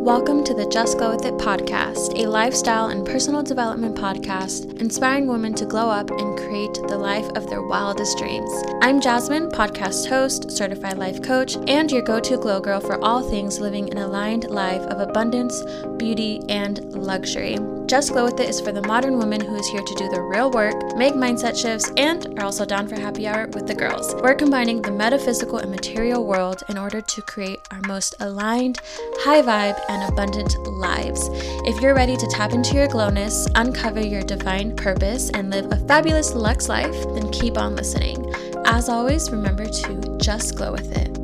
Welcome to the Just Glow With It podcast, a lifestyle and personal development podcast inspiring women to glow up and create the life of their wildest dreams. I'm Jasmine, podcast host, certified life coach, and your go to glow girl for all things living an aligned life of abundance, beauty, and luxury. Just Glow With It is for the modern woman who is here to do the real work, make mindset shifts, and are also down for happy hour with the girls. We're combining the metaphysical and material world in order to create our most aligned, high vibe, and abundant lives. If you're ready to tap into your glowness, uncover your divine purpose, and live a fabulous Lux life, then keep on listening. As always, remember to just glow with it.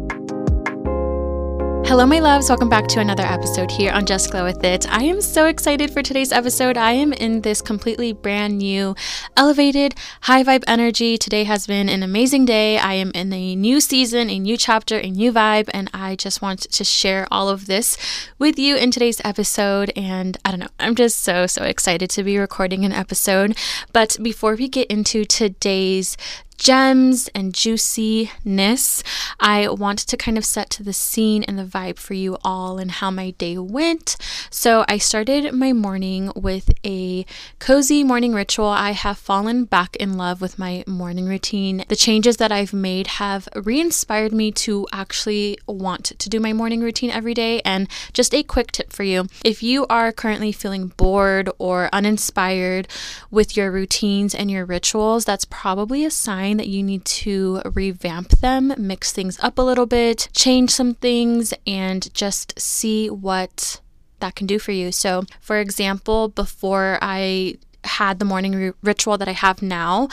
Hello, my loves. Welcome back to another episode here on Just Glow With It. I am so excited for today's episode. I am in this completely brand new, elevated, high vibe energy. Today has been an amazing day. I am in a new season, a new chapter, a new vibe, and I just want to share all of this with you in today's episode. And I don't know, I'm just so, so excited to be recording an episode. But before we get into today's gems and juiciness. I want to kind of set to the scene and the vibe for you all and how my day went. So I started my morning with a cozy morning ritual. I have fallen back in love with my morning routine. The changes that I've made have re inspired me to actually want to do my morning routine every day. And just a quick tip for you if you are currently feeling bored or uninspired with your routines and your rituals, that's probably a sign that you need to revamp them, mix things up a little bit, change some things, and just see what that can do for you. So, for example, before I had the morning r- ritual that I have now,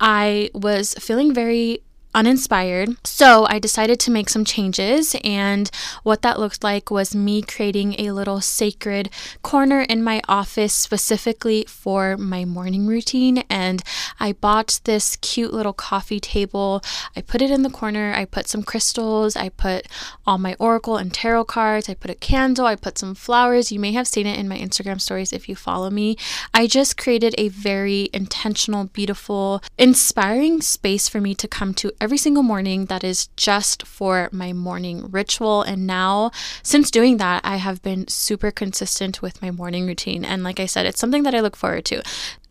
I was feeling very uninspired. So I decided to make some changes, and what that looked like was me creating a little sacred corner in my office specifically for my morning routine. And I bought this cute little coffee table. I put it in the corner. I put some crystals. I put all my oracle and tarot cards. I put a candle. I put some flowers. You may have seen it in my Instagram stories if you follow me. I just created a very intentional, beautiful, inspiring space for me to come to every single morning that is just for my morning ritual. And now, since doing that, I have been super consistent with my morning routine. And like I said, it's something that I look forward to.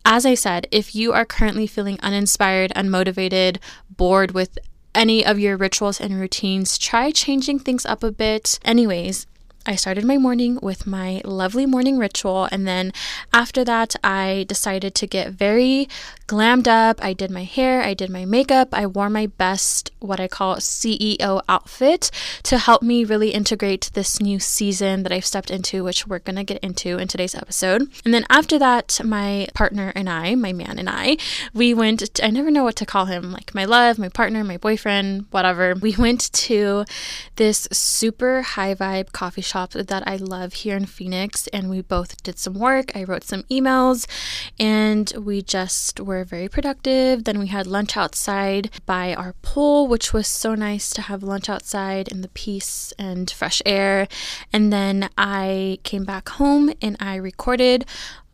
As I said, if you are currently feeling uninspired, unmotivated, bored with any of your rituals and routines, try changing things up a bit. Anyways, I started my morning with my lovely morning ritual, and then after that, I decided to get very glammed up. I did my hair, I did my makeup, I wore my best, what I call CEO outfit to help me really integrate this new season that I've stepped into, which we're gonna get into in today's episode. And then after that, my partner and I, my man and I, we went, to, I never know what to call him, like my love, my partner, my boyfriend, whatever. We went to this super high vibe coffee shop that I love here in Phoenix, and we both did some work. I wrote some emails, and we just were very productive. Then we had lunch outside by our pool, which was so nice to have lunch outside in the peace and fresh air. And then I came back home and I recorded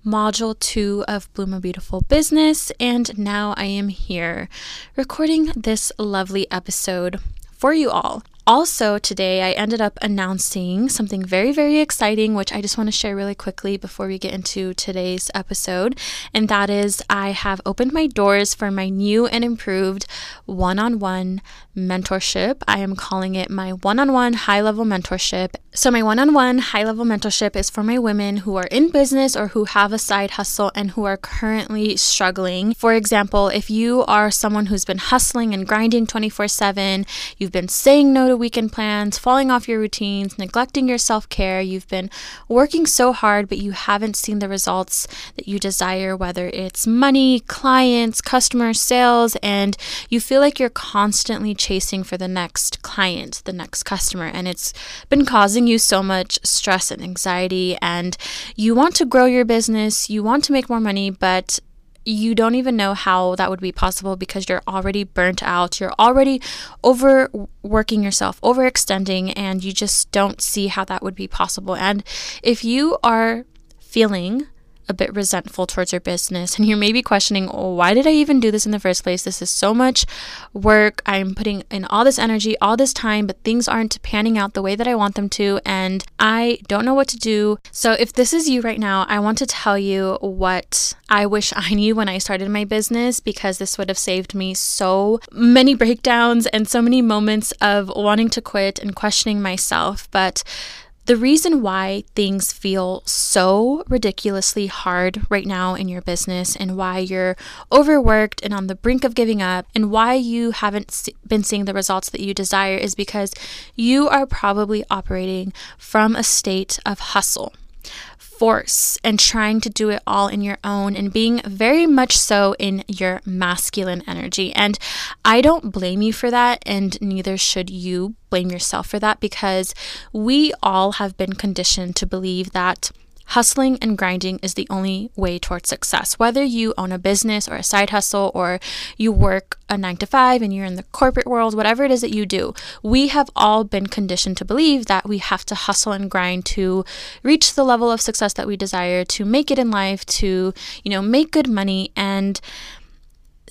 module two of Bloom a Beautiful Business, and now I am here recording this lovely episode for you all. Also, today I ended up announcing something very, very exciting, which I just want to share really quickly before we get into today's episode. And that is, I have opened my doors for my new and improved one on one mentorship. I am calling it my one on one high level mentorship. So, my one on one high level mentorship is for my women who are in business or who have a side hustle and who are currently struggling. For example, if you are someone who's been hustling and grinding 24 7, you've been saying no to weekend plans, falling off your routines, neglecting your self care. You've been working so hard, but you haven't seen the results that you desire, whether it's money, clients, customers, sales, and you feel like you're constantly chasing for the next client, the next customer, and it's been causing you so much stress and anxiety. And you want to grow your business, you want to make more money, but you don't even know how that would be possible because you're already burnt out. You're already overworking yourself, overextending, and you just don't see how that would be possible. And if you are feeling a bit resentful towards your business and you're maybe questioning, oh, why did I even do this in the first place? This is so much work. I'm putting in all this energy, all this time, but things aren't panning out the way that I want them to, and I don't know what to do. So, if this is you right now, I want to tell you what I wish I knew when I started my business because this would have saved me so many breakdowns and so many moments of wanting to quit and questioning myself. But the reason why things feel so ridiculously hard right now in your business and why you're overworked and on the brink of giving up and why you haven't been seeing the results that you desire is because you are probably operating from a state of hustle force and trying to do it all in your own and being very much so in your masculine energy. And I don't blame you for that, and neither should you blame yourself for that because we all have been conditioned to believe that Hustling and grinding is the only way towards success. Whether you own a business or a side hustle or you work a nine to five and you're in the corporate world, whatever it is that you do, we have all been conditioned to believe that we have to hustle and grind to reach the level of success that we desire, to make it in life, to, you know, make good money. And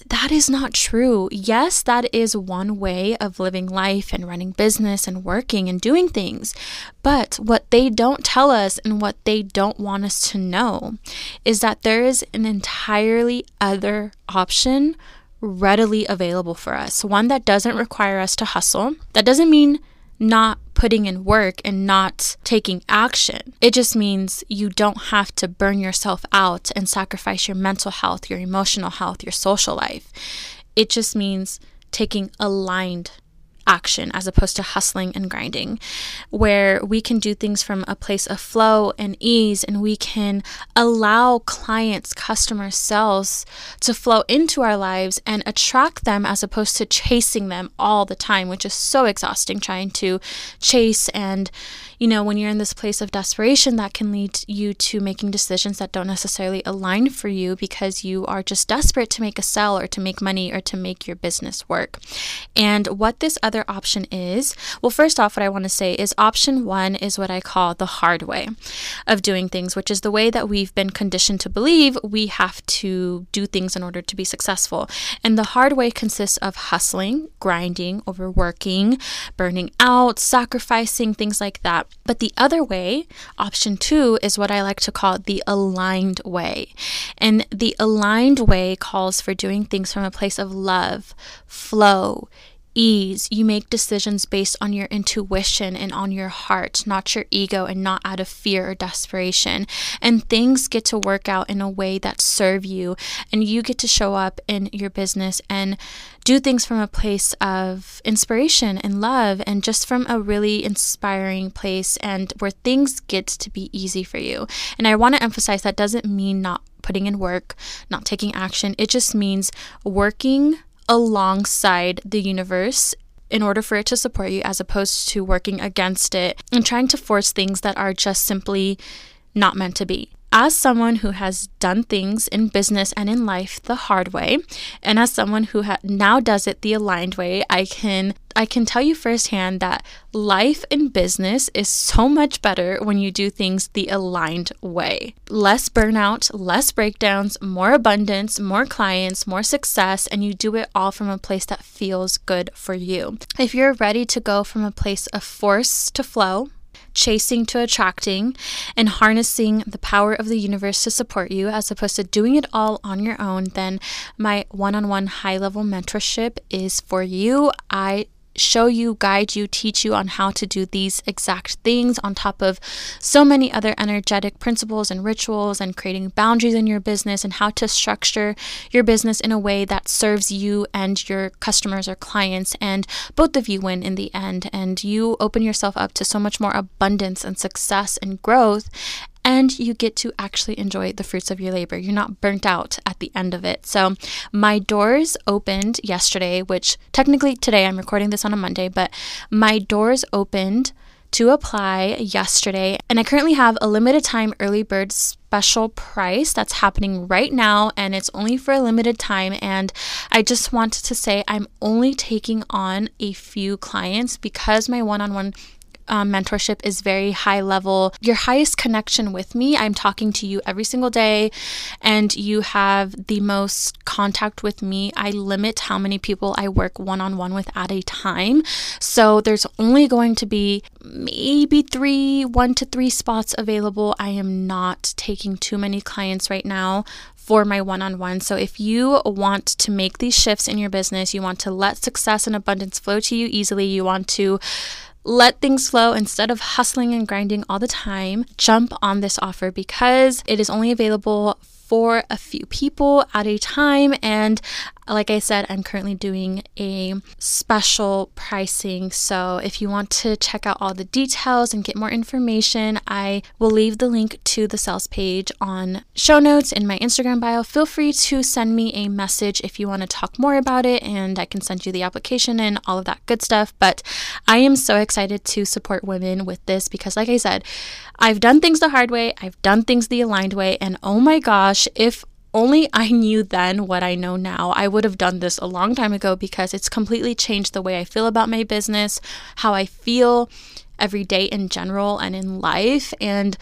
that is not true. Yes, that is one way of living life and running business and working and doing things. But what they don't tell us and what they don't want us to know is that there is an entirely other option readily available for us. One that doesn't require us to hustle. That doesn't mean not putting in work and not taking action. It just means you don't have to burn yourself out and sacrifice your mental health, your emotional health, your social life. It just means taking aligned action as opposed to hustling and grinding, where we can do things from a place of flow and ease, and we can allow clients, customers, sales to flow into our lives and attract them as opposed to chasing them all the time, which is so exhausting trying to chase and you know, when you're in this place of desperation, that can lead you to making decisions that don't necessarily align for you because you are just desperate to make a sell or to make money or to make your business work. And what this other option is, well, first off, what I want to say is option one is what I call the hard way of doing things, which is the way that we've been conditioned to believe we have to do things in order to be successful. And the hard way consists of hustling, grinding, overworking, burning out, sacrificing, things like that. But the other way, option two, is what I like to call the aligned way. And the aligned way calls for doing things from a place of love, flow, ease. You make decisions based on your intuition and on your heart, not your ego and not out of fear or desperation. And things get to work out in a way that serve you and you get to show up in your business and do things from a place of inspiration and love and just from a really inspiring place and where things get to be easy for you. And I want to emphasize that doesn't mean not putting in work, not taking action. It just means working alongside the universe in order for it to support you as opposed to working against it and trying to force things that are just simply not meant to be. As someone who has done things in business and in life the hard way, and as someone who ha- now does it the aligned way, I can I can tell you firsthand that life in business is so much better when you do things the aligned way. Less burnout, less breakdowns, more abundance, more clients, more success, and you do it all from a place that feels good for you. If you're ready to go from a place of force to flow, chasing to attracting, and harnessing the power of the universe to support you, as opposed to doing it all on your own, then my one on one high level mentorship is for you. I show you, guide you, teach you on how to do these exact things on top of so many other energetic principles and rituals and creating boundaries in your business and how to structure your business in a way that serves you and your customers or clients. And both of you win in the end. And you open yourself up to so much more abundance and success and growth and you get to actually enjoy the fruits of your labor. You're not burnt out at the end of it. So, my doors opened yesterday, which technically today I'm recording this on a Monday, but my doors opened to apply yesterday, and I currently have a limited time early bird special price that's happening right now, and it's only for a limited time. And I just wanted to say I'm only taking on a few clients because my one on one um, mentorship is very high level. Your highest connection with me, I'm talking to you every single day, and you have the most contact with me. I limit how many people I work one on one with at a time. So there's only going to be maybe three, one to three spots available. I am not taking too many clients right now for my one on one. So, if you want to make these shifts in your business, you want to let success and abundance flow to you easily, you want to let things flow instead of hustling and grinding all the time. Jump on this offer because it is only available for a few people at a time. And like I said, I'm currently doing a special pricing. So if you want to check out all the details and get more information, I will leave the link to the sales page on show notes in my Instagram bio. Feel free to send me a message if you want to talk more about it, and I can send you the application and all of that good stuff. But I am so excited to support women with this because, like I said, I've done things the hard way, I've done things the aligned way, and oh my gosh, if only I knew then what I know now, I would have done this a long time ago because it's completely changed the way I feel about my business, how I feel every day in general and in life. And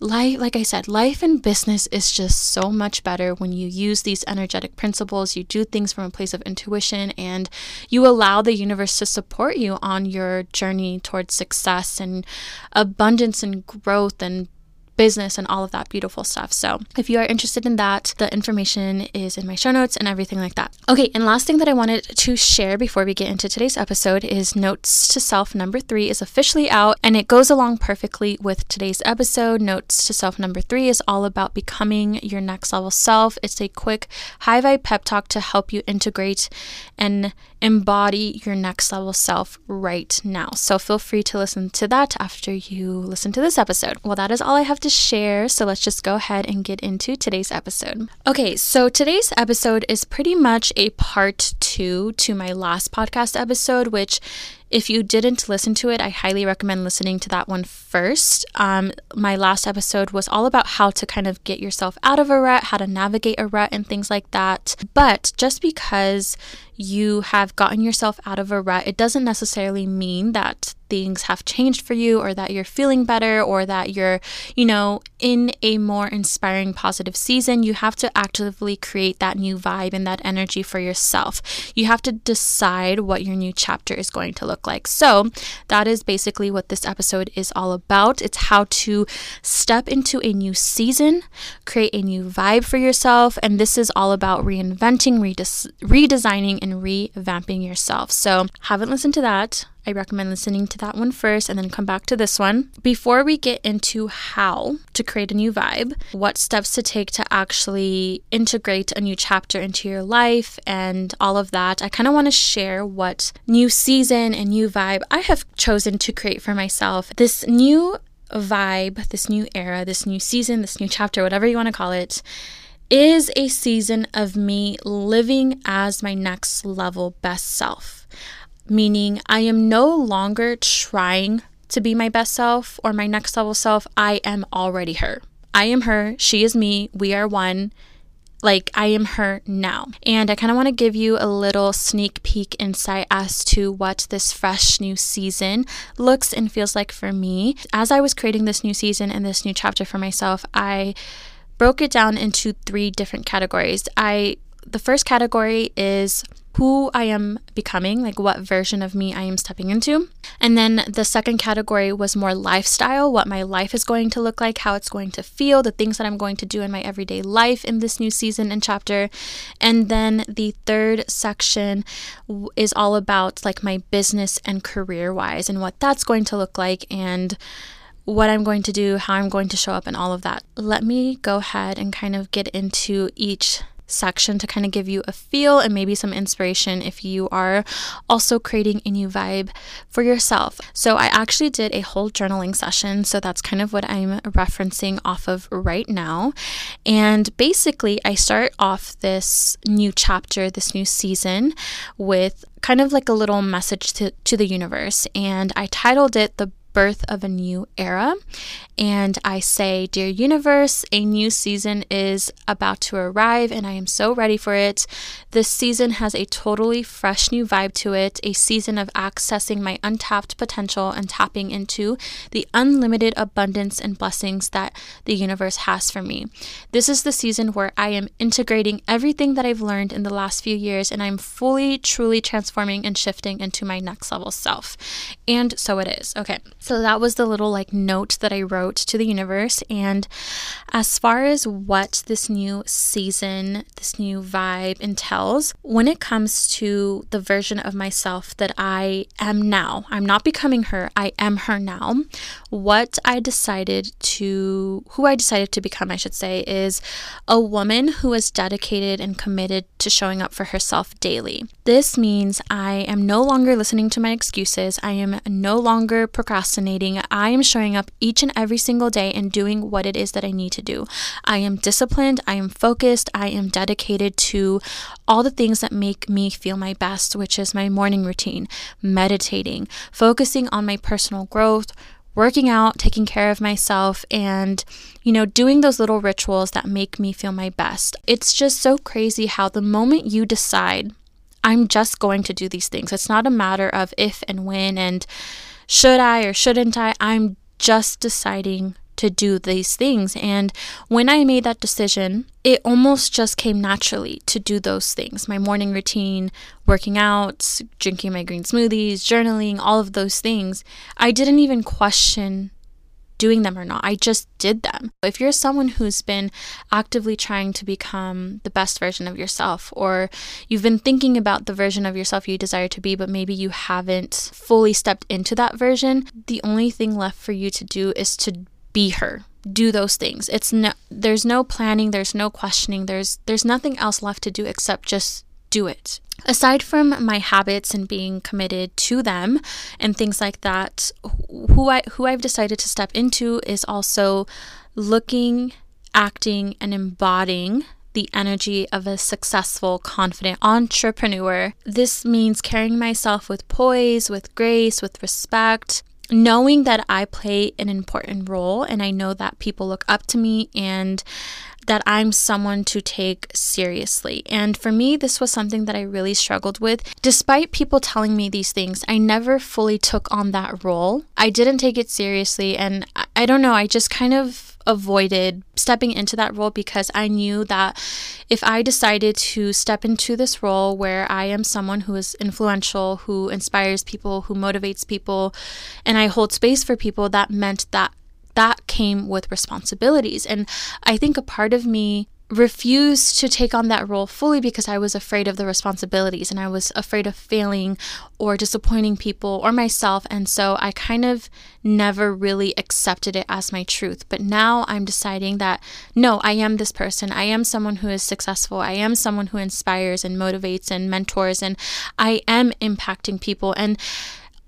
life, like I said, life and business is just so much better when you use these energetic principles. You do things from a place of intuition and you allow the universe to support you on your journey towards success and abundance and growth and business and all of that beautiful stuff. So, if you are interested in that, the information is in my show notes and everything like that. Okay, and last thing that I wanted to share before we get into today's episode is Notes to Self number three is officially out and it goes along perfectly with today's episode. Notes to Self number three is all about becoming your next level self. It's a quick high vibe pep talk to help you integrate and embody your next level self right now. So feel free to listen to that after you listen to this episode. Well, that is all I have to share. So let's just go ahead and get into today's episode. Okay, so today's episode is pretty much a part two to my last podcast episode, which if you didn't listen to it, I highly recommend listening to that one first. Um, my last episode was all about how to kind of get yourself out of a rut, how to navigate a rut, and things like that. But just because you have gotten yourself out of a rut, it doesn't necessarily mean that things have changed for you or that you're feeling better or that you're, you know, in a more inspiring, positive season. You have to actively create that new vibe and that energy for yourself. You have to decide what your new chapter is going to look like. So, that is basically what this episode is all about. It's how to step into a new season, create a new vibe for yourself, and this is all about reinventing, redes- redesigning, and revamping yourself. So, haven't listened to that? I recommend listening to that one first and then come back to this one. Before we get into how to create a new vibe, what steps to take to actually integrate a new chapter into your life, and all of that, I kind of want to share what new season and new vibe I have chosen to create for myself. This new vibe, this new era, this new season, this new chapter, whatever you want to call it, is a season of me living as my next level best self meaning I am no longer trying to be my best self or my next level self. I am already her. I am her. She is me. We are one. Like, I am her now. And I kind of want to give you a little sneak peek insight as to what this fresh new season looks and feels like for me. As I was creating this new season and this new chapter for myself, I broke it down into three different categories. I the first category is who I am becoming, like what version of me I am stepping into. And then the second category was more lifestyle, what my life is going to look like, how it's going to feel, the things that I'm going to do in my everyday life in this new season and chapter. And then the third section is all about like my business and career wise and what that's going to look like and what I'm going to do, how I'm going to show up, and all of that. Let me go ahead and kind of get into each section to kind of give you a feel and maybe some inspiration if you are also creating a new vibe for yourself. So, I actually did a whole journaling session. So, that's kind of what I'm referencing off of right now. And basically, I start off this new chapter, this new season with kind of like a little message to, to the universe. And I titled it The birth of a new era. And I say, Dear universe, a new season is about to arrive, and I am so ready for it. This season has a totally fresh new vibe to it, a season of accessing my untapped potential and tapping into the unlimited abundance and blessings that the universe has for me. This is the season where I am integrating everything that I've learned in the last few years, and I'm fully, truly transforming and shifting into my next level self. And so it is. Okay. So that was the little like note that I wrote to the universe. And as far as what this new season, this new vibe entails, when it comes to the version of myself that I am now, I'm not becoming her, I am her now. What I decided to, who I decided to become, I should say, is a woman who is dedicated and committed to showing up for herself daily. This means I am no longer listening to my excuses, I am no longer procrastinating. I am showing up each and every single day and doing what it is that I need to do. I am disciplined, I am focused, I am dedicated to all the things that make me feel my best, which is my morning routine, meditating, focusing on my personal growth, working out, taking care of myself, and, you know, doing those little rituals that make me feel my best. It's just so crazy how the moment you decide, I'm just going to do these things, it's not a matter of if and when and should I or shouldn't I? I'm just deciding to do these things. And when I made that decision, it almost just came naturally to do those things my morning routine, working out, drinking my green smoothies, journaling, all of those things. I didn't even question doing them or not. I just did them. If you're someone who's been actively trying to become the best version of yourself, or you've been thinking about the version of yourself you desire to be, but maybe you haven't fully stepped into that version, the only thing left for you to do is to be her do those things it's no there's no planning there's no questioning there's there's nothing else left to do except just do it aside from my habits and being committed to them and things like that who I who I've decided to step into is also looking acting and embodying the energy of a successful, confident entrepreneur. This means carrying myself with poise, with grace, with respect, knowing that I play an important role and I know that people look up to me and that I'm someone to take seriously. And for me, this was something that I really struggled with. Despite people telling me these things, I never fully took on that role. I didn't take it seriously. And I, don't know, I just kind of avoided stepping into that role because I knew that if I decided to step into this role where I am someone who is influential, who inspires people, who motivates people, and I hold space for people, that meant that that came with responsibilities. And I think a part of me refused to take on that role fully because I was afraid of the responsibilities and I was afraid of failing or disappointing people or myself. And so I kind of never really accepted it as my truth. But now I'm deciding that no, I am this person. I am someone who is successful. I am someone who inspires and motivates and mentors, and I am impacting people. And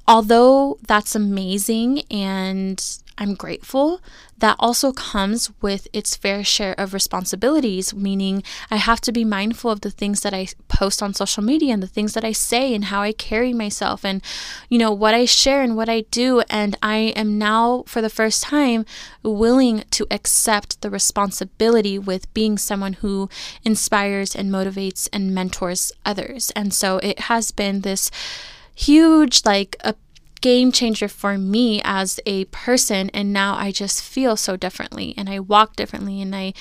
although that's amazing and I'm grateful, that also comes with its fair share of responsibilities, meaning I have to be mindful of the things that I post on social media and the things that I say and how I carry myself and, you know, what I share and what I do. And I am now, for the first time, willing to accept the responsibility with being someone who inspires and motivates and mentors others. And so it has been this huge, like, a game changer for me as a person. And now I just feel so differently and I walk differently and I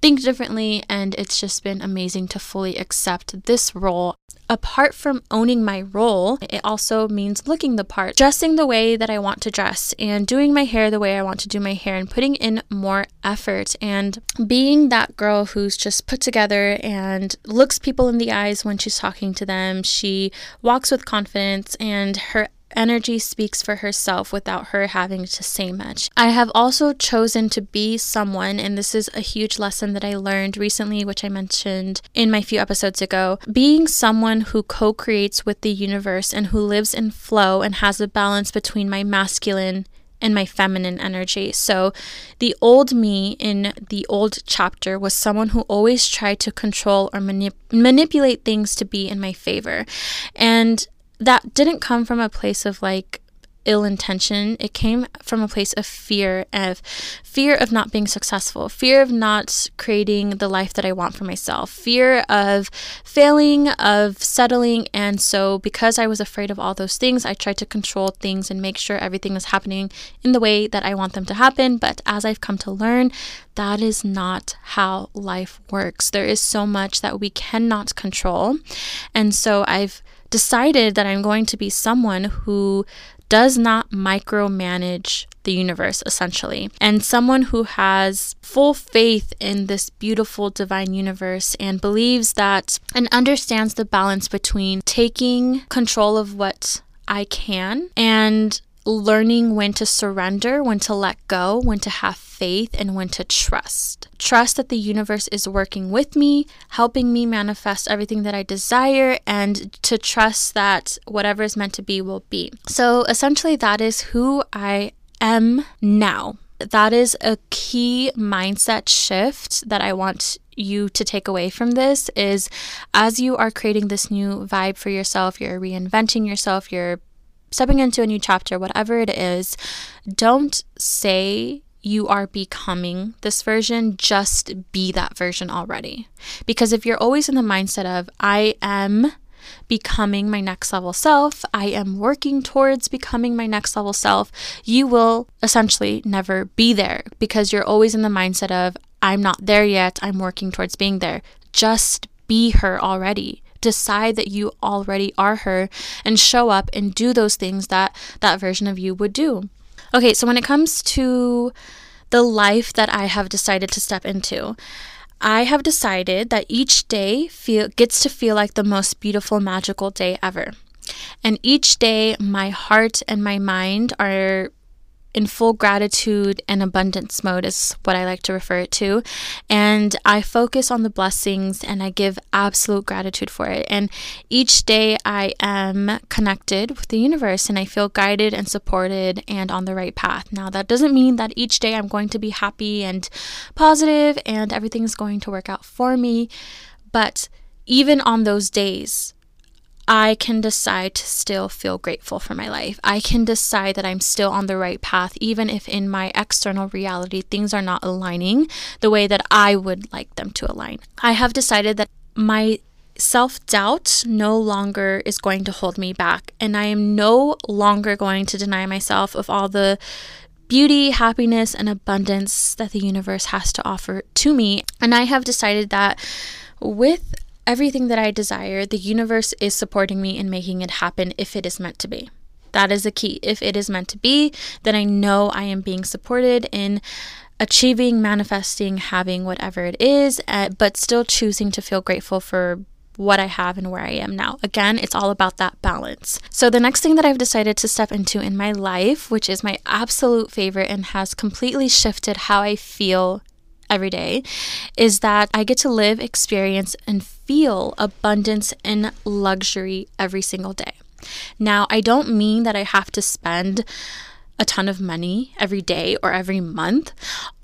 think differently. And it's just been amazing to fully accept this role. Apart from owning my role, it also means looking the part, dressing the way that I want to dress, and doing my hair the way I want to do my hair, and putting in more effort, and being that girl who's just put together and looks people in the eyes when she's talking to them. She walks with confidence, and her energy speaks for herself without her having to say much. I have also chosen to be someone, and this is a huge lesson that I learned recently, which I mentioned in my few episodes ago. Being someone who co creates with the universe and who lives in flow and has a balance between my masculine and my feminine energy. So, the old me in the old chapter was someone who always tried to control or manip- manipulate things to be in my favor. And that didn't come from a place of like ill intention. It came from a place of fear of fear of not being successful, fear of not creating the life that I want for myself, fear of failing, of settling. And so because I was afraid of all those things, I tried to control things and make sure everything was happening in the way that I want them to happen. But as I've come to learn, that is not how life works. There is so much that we cannot control. And so I've decided that I'm going to be someone who does not micromanage the universe, essentially, and someone who has full faith in this beautiful divine universe and believes that and understands the balance between taking control of what I can and learning when to surrender, when to let go, when to have faith, and when to trust. Trust that the universe is working with me, helping me manifest everything that I desire, and to trust that whatever is meant to be will be. So essentially, that is who I am now. That is a key mindset shift that I want you to take away from this is as you are creating this new vibe for yourself, you're reinventing yourself, you're stepping into a new chapter, whatever it is, don't say you are becoming this version, just be that version already. Because if you're always in the mindset of, I am becoming my next level self, I am working towards becoming my next level self, you will essentially never be there because you're always in the mindset of, I'm not there yet, I'm working towards being there. Just be her already decide that you already are her and show up and do those things that that version of you would do. Okay, so when it comes to the life that I have decided to step into, I have decided that each day feel gets to feel like the most beautiful magical day ever. And each day my heart and my mind are in full gratitude and abundance mode, is what I like to refer it to. And I focus on the blessings and I give absolute gratitude for it. And each day I am connected with the universe and I feel guided and supported and on the right path. Now, that doesn't mean that each day I'm going to be happy and positive and everything's going to work out for me. But even on those days, I can decide to still feel grateful for my life. I can decide that I'm still on the right path, even if in my external reality things are not aligning the way that I would like them to align. I have decided that my self doubt no longer is going to hold me back, and I am no longer going to deny myself of all the beauty, happiness, and abundance that the universe has to offer to me. And I have decided that with everything that I desire, the universe is supporting me in making it happen if it is meant to be. That is a key. If it is meant to be, then I know I am being supported in achieving, manifesting, having whatever it is, uh, but still choosing to feel grateful for what I have and where I am now. Again, it's all about that balance. So, the next thing that I've decided to step into in my life, which is my absolute favorite and has completely shifted how I feel every day is that I get to live, experience, and feel abundance and luxury every single day. Now, I don't mean that I have to spend a ton of money every day or every month.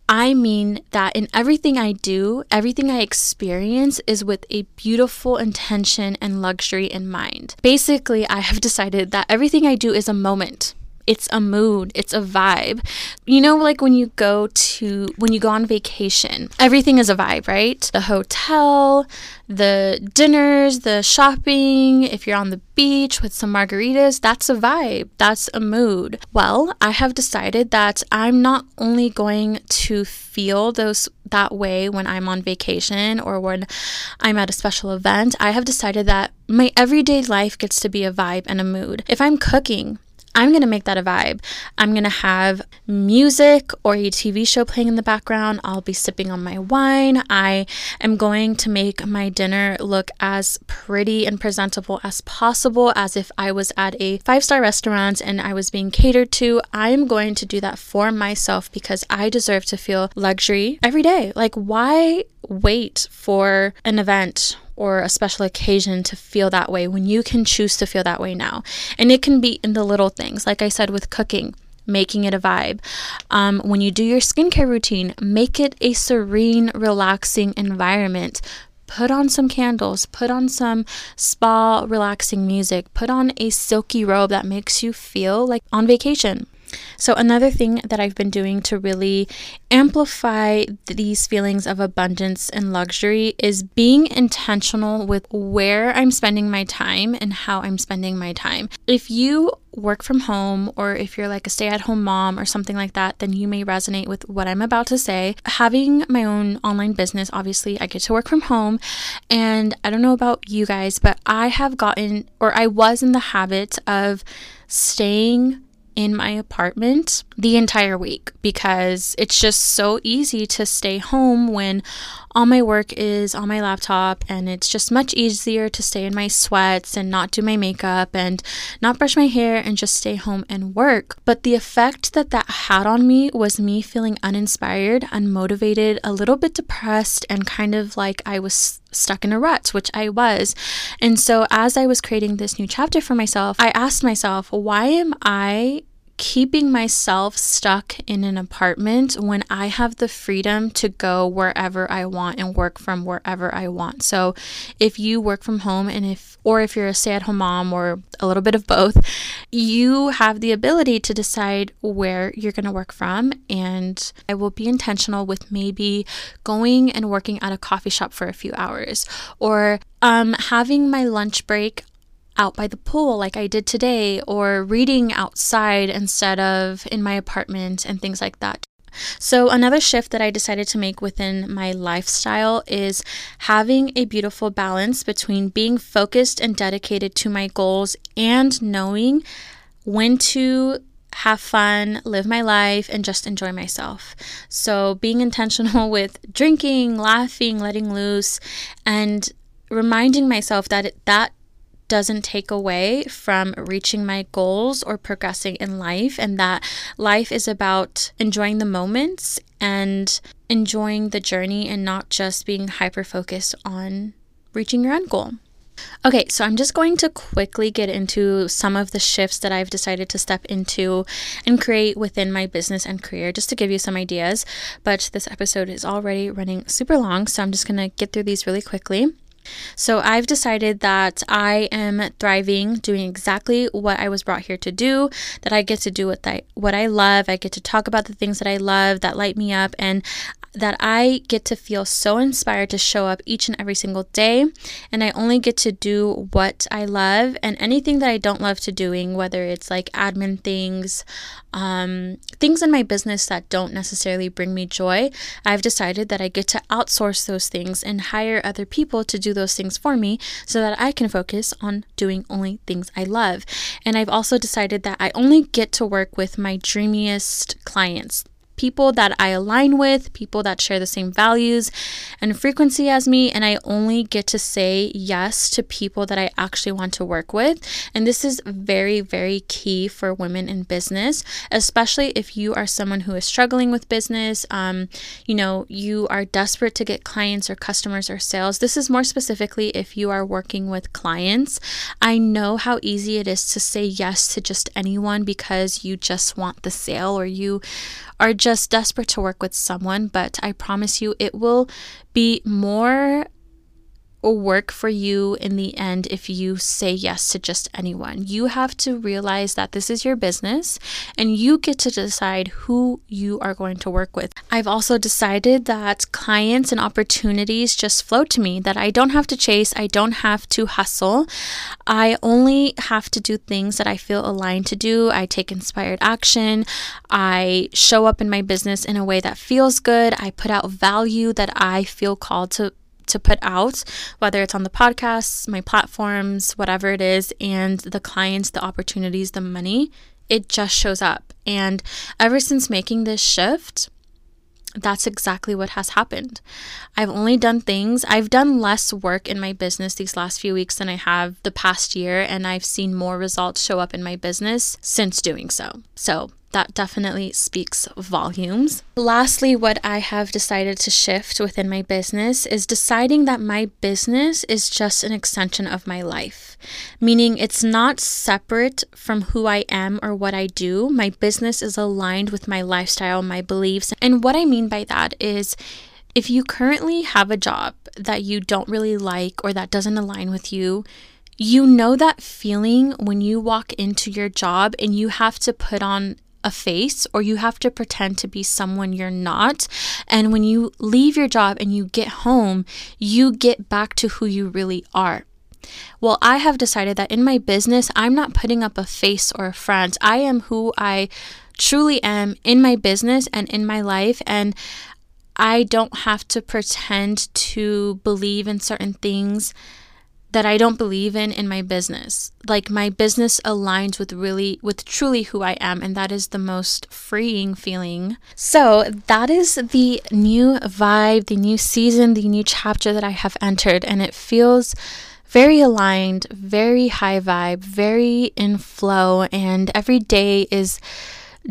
I mean that in everything I do, everything I experience is with a beautiful intention and luxury in mind. Basically, I have decided that everything I do is a moment. It's a mood, it's a vibe. You know, like when you go to, when you go on vacation, everything is a vibe, right? The hotel, the dinners, the shopping, if you're on the beach with some margaritas, that's a vibe, that's a mood. Well, I have decided that I'm not only going to feel those that way when I'm on vacation or when I'm at a special event. I have decided that my everyday life gets to be a vibe and a mood. If I'm cooking, I'm going to make that a vibe. I'm going to have music or a TV show playing in the background. I'll be sipping on my wine. I am going to make my dinner look as pretty and presentable as possible, as if I was at a five star restaurant and I was being catered to. I am going to do that for myself because I deserve to feel luxury every day. Like, why wait for an event or a special occasion to feel that way when you can choose to feel that way now. And it can be in the little things, like I said with cooking. Making it a vibe. Um, when you do your skincare routine, make it a serene, relaxing environment put on some candles, put on some spa relaxing music, put on a silky robe that makes you feel like on vacation. So, another thing that I've been doing to really amplify these feelings of abundance and luxury is being intentional with where I'm spending my time and how I'm spending my time. If you work from home or if you're like a stay at home mom or something like that, then you may resonate with what I'm about to say. Having my own online business, obviously, I get to work from home. And I don't know about you guys, but I have gotten or I was in the habit of staying in my apartment the entire week because it's just so easy to stay home when all my work is on my laptop and it's just much easier to stay in my sweats and not do my makeup and not brush my hair and just stay home and work. But the effect that that had on me was me feeling uninspired, unmotivated, a little bit depressed, and kind of like I was stuck in a rut, which I was. And so as I was creating this new chapter for myself, I asked myself, why am I keeping myself stuck in an apartment when I have the freedom to go wherever I want and work from wherever I want. So, if you work from home and if or if you're a stay-at-home mom or a little bit of both, you have the ability to decide where you're going to work from and I will be intentional with maybe going and working at a coffee shop for a few hours or um, having my lunch break out by the pool like I did today, or reading outside instead of in my apartment and things like that. So, another shift that I decided to make within my lifestyle is having a beautiful balance between being focused and dedicated to my goals and knowing when to have fun, live my life, and just enjoy myself. So, being intentional with drinking, laughing, letting loose, and reminding myself that that doesn't take away from reaching my goals or progressing in life, and that life is about enjoying the moments and enjoying the journey and not just being hyper focused on reaching your end goal. Okay, so I'm just going to quickly get into some of the shifts that I've decided to step into and create within my business and career, just to give you some ideas. But this episode is already running super long, so I'm just going to get through these really quickly. So I've decided that I am thriving doing exactly what I was brought here to do, that I get to do what I what I love. I get to talk about the things that I love that light me up and that I get to feel so inspired to show up each and every single day. And I only get to do what I love and anything that I don't love to doing, whether it's like admin things, um, things in my business that don't necessarily bring me joy, I've decided that I get to outsource those things and hire other people to do those things for me so that I can focus on doing only things I love. And I've also decided that I only get to work with my dreamiest clients people that I align with, people that share the same values and frequency as me, and I only get to say yes to people that I actually want to work with. And this is very, very key for women in business, especially if you are someone who is struggling with business. Um, you know, you are desperate to get clients or customers or sales. This is more specifically if you are working with clients. I know how easy it is to say yes to just anyone because you just want the sale or you are just desperate to work with someone, but I promise you it will be more work for you in the end if you say yes to just anyone. You have to realize that this is your business and you get to decide who you are going to work with. I've also decided that clients and opportunities just flow to me, that I don't have to chase, I don't have to hustle. I only have to do things that I feel aligned to do. I take inspired action. I show up in my business in a way that feels good. I put out value that I feel called to to put out, whether it's on the podcasts, my platforms, whatever it is, and the clients, the opportunities, the money, it just shows up. And ever since making this shift, that's exactly what has happened. I've only done things, I've done less work in my business these last few weeks than I have the past year, and I've seen more results show up in my business since doing so. So that definitely speaks volumes. Lastly, what I have decided to shift within my business is deciding that my business is just an extension of my life, meaning it's not separate from who I am or what I do. My business is aligned with my lifestyle, my beliefs. And what I mean by that is, if you currently have a job that you don't really like or that doesn't align with you, you know that feeling when you walk into your job and you have to put on a face or you have to pretend to be someone you're not. And when you leave your job and you get home, you get back to who you really are. Well, I have decided that in my business, I'm not putting up a face or a front. I am who I truly am in my business and in my life. And I don't have to pretend to believe in certain things that I don't believe in in my business. Like my business aligns with really with truly who I am and that is the most freeing feeling. So, that is the new vibe, the new season, the new chapter that I have entered and it feels very aligned, very high vibe, very in flow and every day is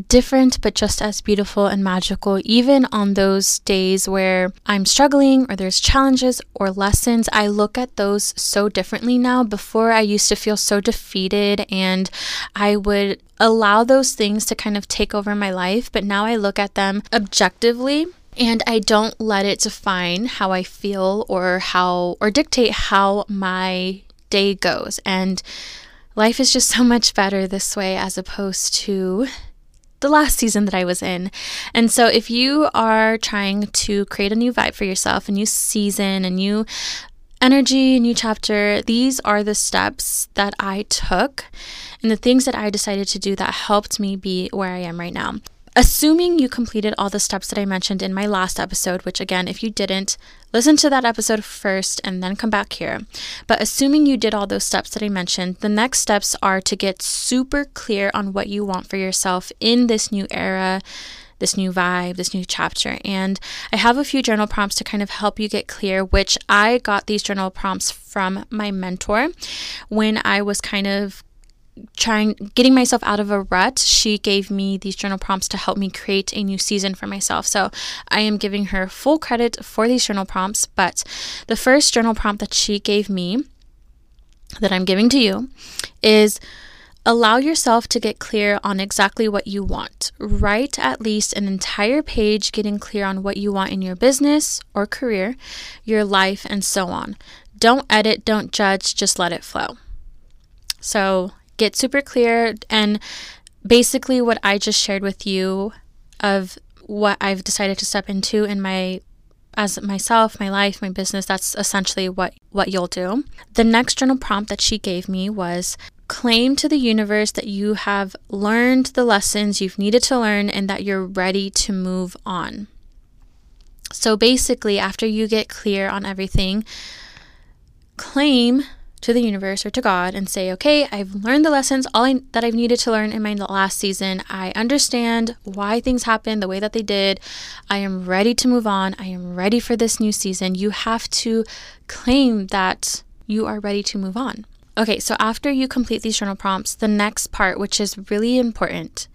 different but just as beautiful and magical, even on those days where I'm struggling or there's challenges or lessons. I look at those so differently now. Before, I used to feel so defeated and I would allow those things to kind of take over my life, but now I look at them objectively and I don't let it define how I feel or how or dictate how my day goes. And life is just so much better this way as opposed to the last season that I was in. And so if you are trying to create a new vibe for yourself, a new season, a new energy, a new chapter, these are the steps that I took and the things that I decided to do that helped me be where I am right now. Assuming you completed all the steps that I mentioned in my last episode, which again, if you didn't, listen to that episode first and then come back here. But assuming you did all those steps that I mentioned, the next steps are to get super clear on what you want for yourself in this new era this new vibe, this new chapter. And I have a few journal prompts to kind of help you get clear, which I got these journal prompts from my mentor when I was kind of trying getting myself out of a rut she gave me these journal prompts to help me create a new season for myself. So i am giving her full credit for these journal prompts but the first journal prompt that she gave me that i'm giving to you is allow yourself to get clear on exactly what you want. Write at least an entire page getting clear on what you want in your business or career your life and so on. Don't edit don't judge just let it flow. So get super clear and basically what I just shared with you of what I've decided to step into in my as myself, my life, my business, that's essentially what what you'll do. The next journal prompt that she gave me was claim to the universe that you have learned the lessons you've needed to learn and that you're ready to move on. So basically, after you get clear on everything, claim to the universe or to God and say, okay, I've learned the lessons all I, that I've needed to learn in my last season. I understand why things happened the way that they did. I am ready to move on. I am ready for this new season. You have to claim that you are ready to move on. Okay, so after you complete these journal prompts, the next part, which is really important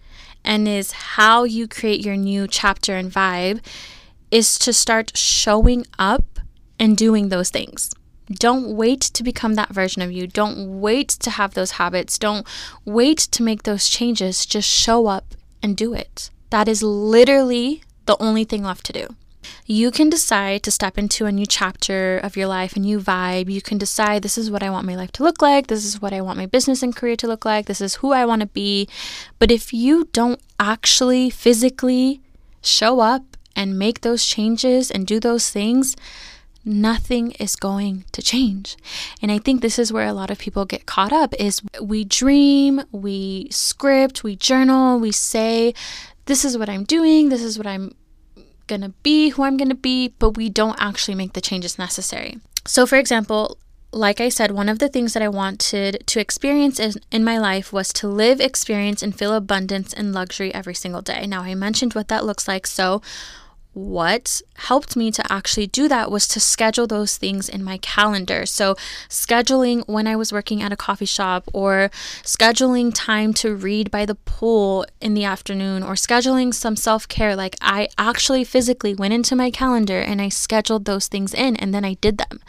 and is how you create your new chapter and vibe, is to start showing up and doing those things. Don't wait to become that version of you. Don't wait to have those habits. Don't wait to make those changes. Just show up and do it. That is literally the only thing left to do. You can decide to step into a new chapter of your life, a new vibe. You can decide this is what I want my life to look like. This is what I want my business and career to look like. This is who I want to be. But if you don't actually physically show up and make those changes and do those things, nothing is going to change. And I think this is where a lot of people get caught up is we dream, we script, we journal, we say this is what I'm doing, this is what I'm going to be, who I'm going to be, but we don't actually make the changes necessary. So for example, like I said, one of the things that I wanted to experience in, in my life was to live, experience, and feel abundance and luxury every single day. Now, I mentioned what that looks like. So, what helped me to actually do that was to schedule those things in my calendar. So, scheduling when I was working at a coffee shop, or scheduling time to read by the pool in the afternoon, or scheduling some self care. Like, I actually physically went into my calendar and I scheduled those things in, and then I did them.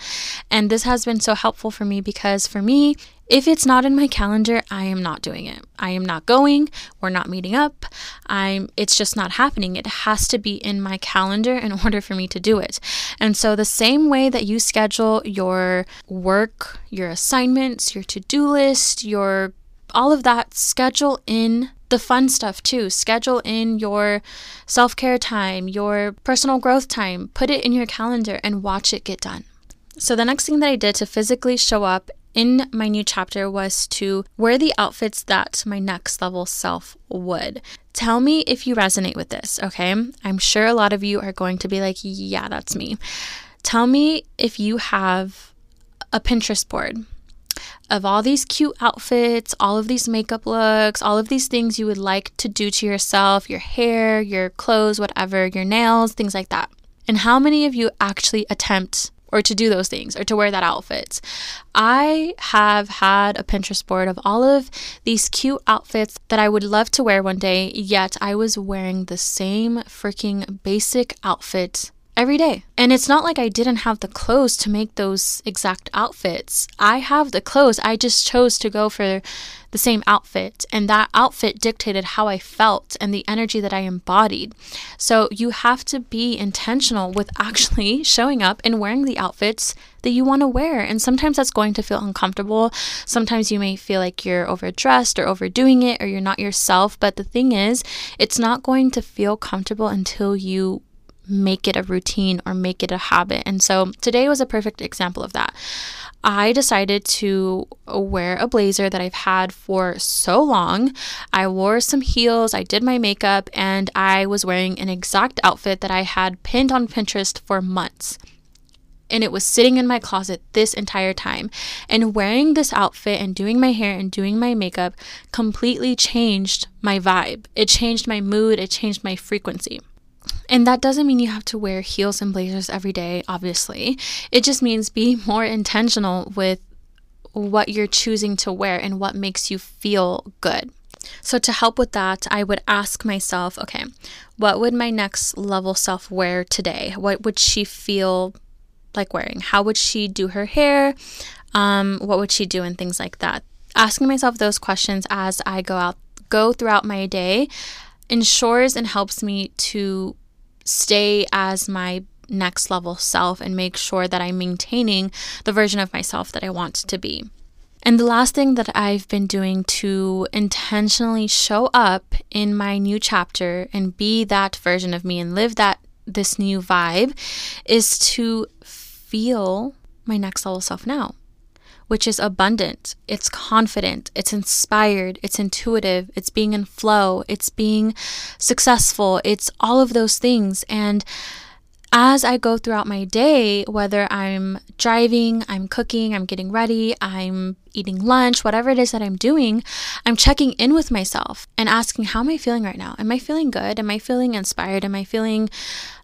And this has been so helpful for me because for me, if it's not in my calendar, I am not doing it. I am not going. We're not meeting up. I'm it's just not happening. It has to be in my calendar in order for me to do it. And so the same way that you schedule your work, your assignments, your to-do list, your all of that schedule in the fun stuff too. Schedule in your self care time, your personal growth time. Put it in your calendar and watch it get done. So, the next thing that I did to physically show up in my new chapter was to wear the outfits that my next level self would. Tell me if you resonate with this, okay? I'm sure a lot of you are going to be like, yeah, that's me. Tell me if you have a Pinterest board of all these cute outfits, all of these makeup looks, all of these things you would like to do to yourself, your hair, your clothes, whatever, your nails, things like that. And how many of you actually attempt or to do those things or to wear that outfit. I have had a Pinterest board of all of these cute outfits that I would love to wear one day, yet I was wearing the same freaking basic outfit every day. And it's not like I didn't have the clothes to make those exact outfits. I have the clothes. I just chose to go for the same outfit. And that outfit dictated how I felt and the energy that I embodied. So you have to be intentional with actually showing up and wearing the outfits that you want to wear. And sometimes that's going to feel uncomfortable. Sometimes you may feel like you're overdressed or overdoing it or you're not yourself. But the thing is, it's not going to feel comfortable until you make it a routine or make it a habit. And so today was a perfect example of that. I decided to wear a blazer that I've had for so long. I wore some heels, I did my makeup, and I was wearing an exact outfit that I had pinned on Pinterest for months. And it was sitting in my closet this entire time. And wearing this outfit and doing my hair and doing my makeup completely changed my vibe. It changed my mood, it changed my frequency. And that doesn't mean you have to wear heels and blazers every day, obviously. It just means be more intentional with what you're choosing to wear and what makes you feel good. So, to help with that, I would ask myself, okay, what would my next level self wear today? What would she feel like wearing? How would she do her hair? Um, what would she do? And things like that. Asking myself those questions as I go out, go throughout my day ensures and helps me to stay as my next level self and make sure that I'm maintaining the version of myself that I want to be. And the last thing that I've been doing to intentionally show up in my new chapter and be that version of me and live that this new vibe is to feel my next level self now which is abundant, it's confident, it's inspired, it's intuitive, it's being in flow, it's being successful, it's all of those things. And as I go throughout my day, whether I'm driving, I'm cooking, I'm getting ready, I'm eating lunch, whatever it is that I'm doing, I'm checking in with myself and asking, how am I feeling right now? Am I feeling good? Am I feeling inspired? Am I feeling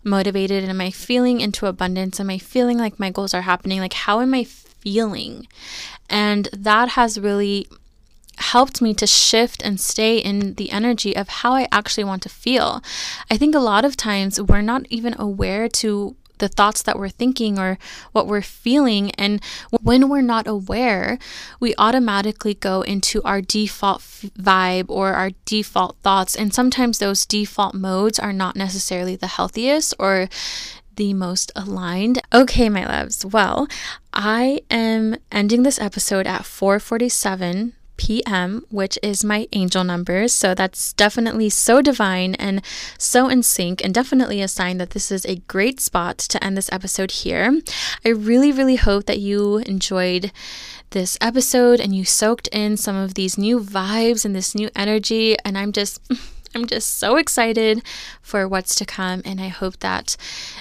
motivated? Am I feeling into abundance? Am I feeling like my goals are happening? Like, how am I feeling? And that has really helped me to shift and stay in the energy of how I actually want to feel. I think a lot of times we're not even aware to the thoughts that we're thinking or what we're feeling. And when we're not aware, we automatically go into our default f- vibe or our default thoughts. And sometimes those default modes are not necessarily the healthiest or the most aligned. Okay, my loves. Well, I am ending this episode at 447 p.m., which is my angel numbers. So that's definitely so divine and so in sync, and definitely a sign that this is a great spot to end this episode here. I really, really hope that you enjoyed this episode and you soaked in some of these new vibes and this new energy. And I'm just. I'm just so excited for what's to come. And I hope that,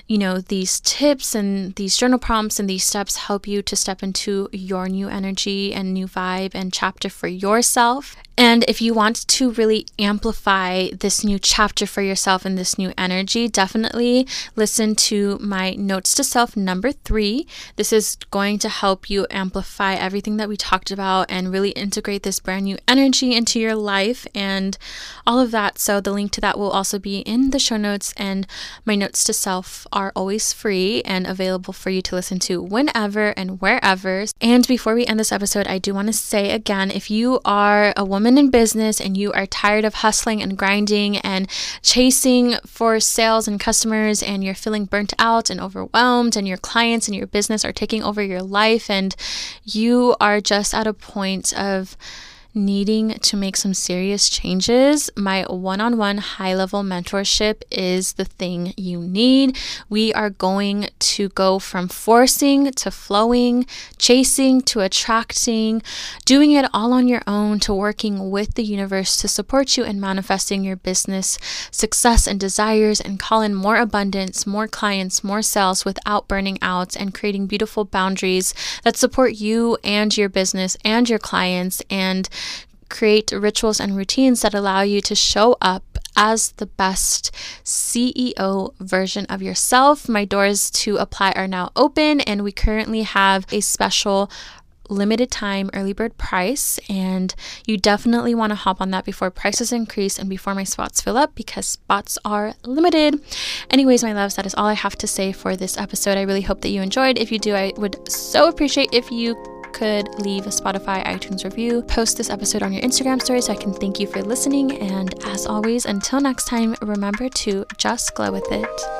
you know, these tips and these journal prompts and these steps help you to step into your new energy and new vibe and chapter for yourself. And if you want to really amplify this new chapter for yourself and this new energy, definitely listen to my Notes to Self number three. This is going to help you amplify everything that we talked about and really integrate this brand new energy into your life and all of that. So, the link to that will also be in the show notes, and my Notes to Self are always free and available for you to listen to whenever and wherever. And before we end this episode, I do want to say again if you are a woman, in business and you are tired of hustling and grinding and chasing for sales and customers and you're feeling burnt out and overwhelmed and your clients and your business are taking over your life and you are just at a point of needing to make some serious changes, my one on one high level mentorship is the thing you need. We are going to go from forcing to flowing, chasing to attracting, doing it all on your own to working with the universe to support you in manifesting your business success and desires and call in more abundance, more clients, more sales without burning out and creating beautiful boundaries that support you and your business and your clients and create rituals and routines that allow you to show up as the best CEO version of yourself. My doors to apply are now open, and we currently have a special limited time early bird price and you definitely want to hop on that before prices increase and before my spots fill up because spots are limited. Anyways my loves that is all i have to say for this episode. I really hope that you enjoyed. If you do i would so appreciate if you could leave a Spotify iTunes review, post this episode on your Instagram story so I can thank you for listening. And as always, until next time, remember to just glow with it.